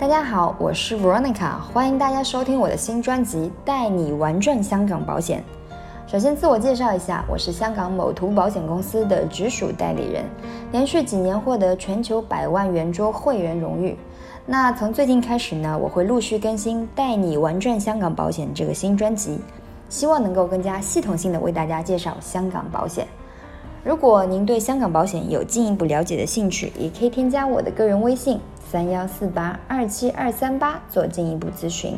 大家好，我是 Veronica，欢迎大家收听我的新专辑《带你玩转香港保险》。首先自我介绍一下，我是香港某图保险公司的直属代理人，连续几年获得全球百万圆桌会员荣誉。那从最近开始呢，我会陆续更新《带你玩转香港保险》这个新专辑，希望能够更加系统性的为大家介绍香港保险。如果您对香港保险有进一步了解的兴趣，也可以添加我的个人微信。三幺四八二七二三八做进一步咨询。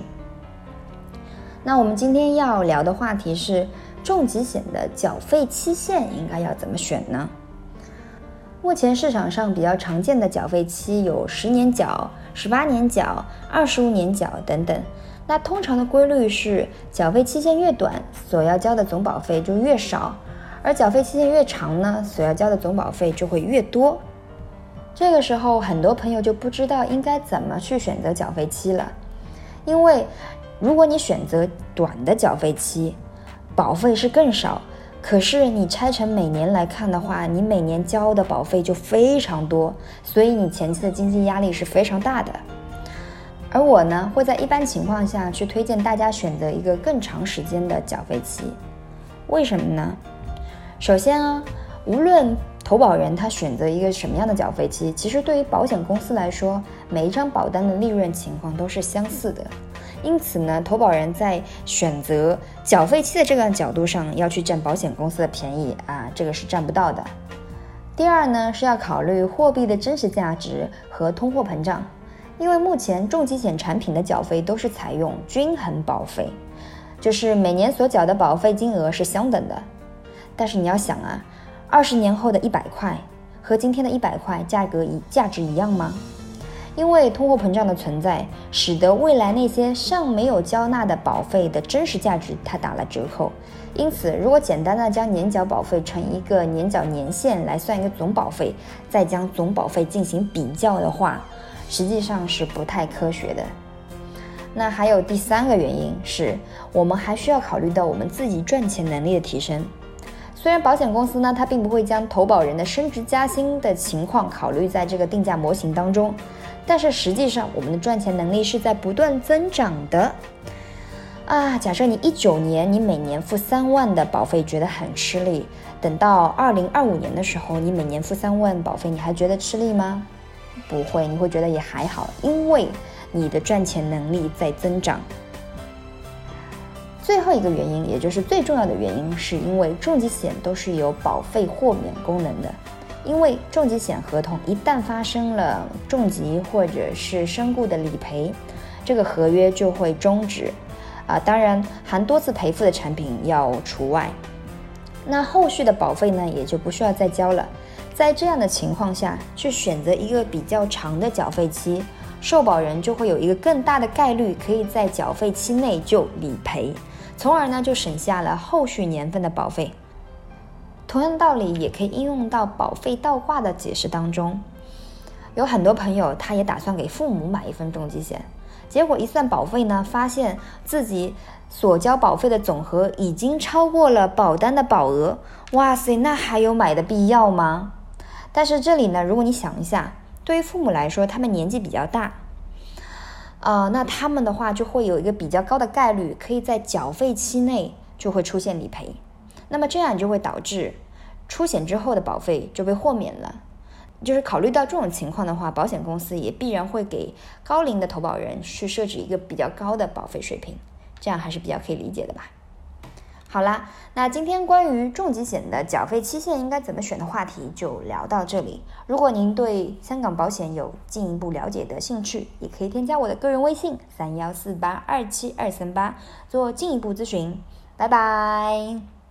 那我们今天要聊的话题是重疾险的缴费期限应该要怎么选呢？目前市场上比较常见的缴费期有十年缴、十八年缴、二十五年缴等等。那通常的规律是，缴费期限越短，所要交的总保费就越少；而缴费期限越长呢，所要交的总保费就会越多。这个时候，很多朋友就不知道应该怎么去选择缴费期了，因为如果你选择短的缴费期，保费是更少，可是你拆成每年来看的话，你每年交的保费就非常多，所以你前期的经济压力是非常大的。而我呢，会在一般情况下去推荐大家选择一个更长时间的缴费期，为什么呢？首先啊，无论投保人他选择一个什么样的缴费期，其实对于保险公司来说，每一张保单的利润情况都是相似的。因此呢，投保人在选择缴费期的这个角度上，要去占保险公司的便宜啊，这个是占不到的。第二呢，是要考虑货币的真实价值和通货膨胀，因为目前重疾险产品的缴费都是采用均衡保费，就是每年所缴的保费金额是相等的。但是你要想啊。二十年后的一百块和今天的一百块价格一价值一样吗？因为通货膨胀的存在，使得未来那些尚没有交纳的保费的真实价值它打了折扣。因此，如果简单的将年缴保费乘一个年缴年限来算一个总保费，再将总保费进行比较的话，实际上是不太科学的。那还有第三个原因是我们还需要考虑到我们自己赚钱能力的提升。虽然保险公司呢，它并不会将投保人的升职加薪的情况考虑在这个定价模型当中，但是实际上我们的赚钱能力是在不断增长的。啊，假设你一九年你每年付三万的保费觉得很吃力，等到二零二五年的时候，你每年付三万保费，你还觉得吃力吗？不会，你会觉得也还好，因为你的赚钱能力在增长。最后一个原因，也就是最重要的原因，是因为重疾险都是有保费豁免功能的。因为重疾险合同一旦发生了重疾或者是身故的理赔，这个合约就会终止。啊，当然含多次赔付的产品要除外。那后续的保费呢，也就不需要再交了。在这样的情况下去选择一个比较长的缴费期，受保人就会有一个更大的概率可以在缴费期内就理赔。从而呢，就省下了后续年份的保费。同样道理，也可以应用到保费倒挂的解释当中。有很多朋友，他也打算给父母买一份重疾险，结果一算保费呢，发现自己所交保费的总和已经超过了保单的保额。哇塞，那还有买的必要吗？但是这里呢，如果你想一下，对于父母来说，他们年纪比较大。呃，那他们的话就会有一个比较高的概率，可以在缴费期内就会出现理赔，那么这样就会导致出险之后的保费就被豁免了。就是考虑到这种情况的话，保险公司也必然会给高龄的投保人去设置一个比较高的保费水平，这样还是比较可以理解的吧。好啦，那今天关于重疾险的缴费期限应该怎么选的话题就聊到这里。如果您对香港保险有进一步了解的兴趣，也可以添加我的个人微信三幺四八二七二三八做进一步咨询。拜拜。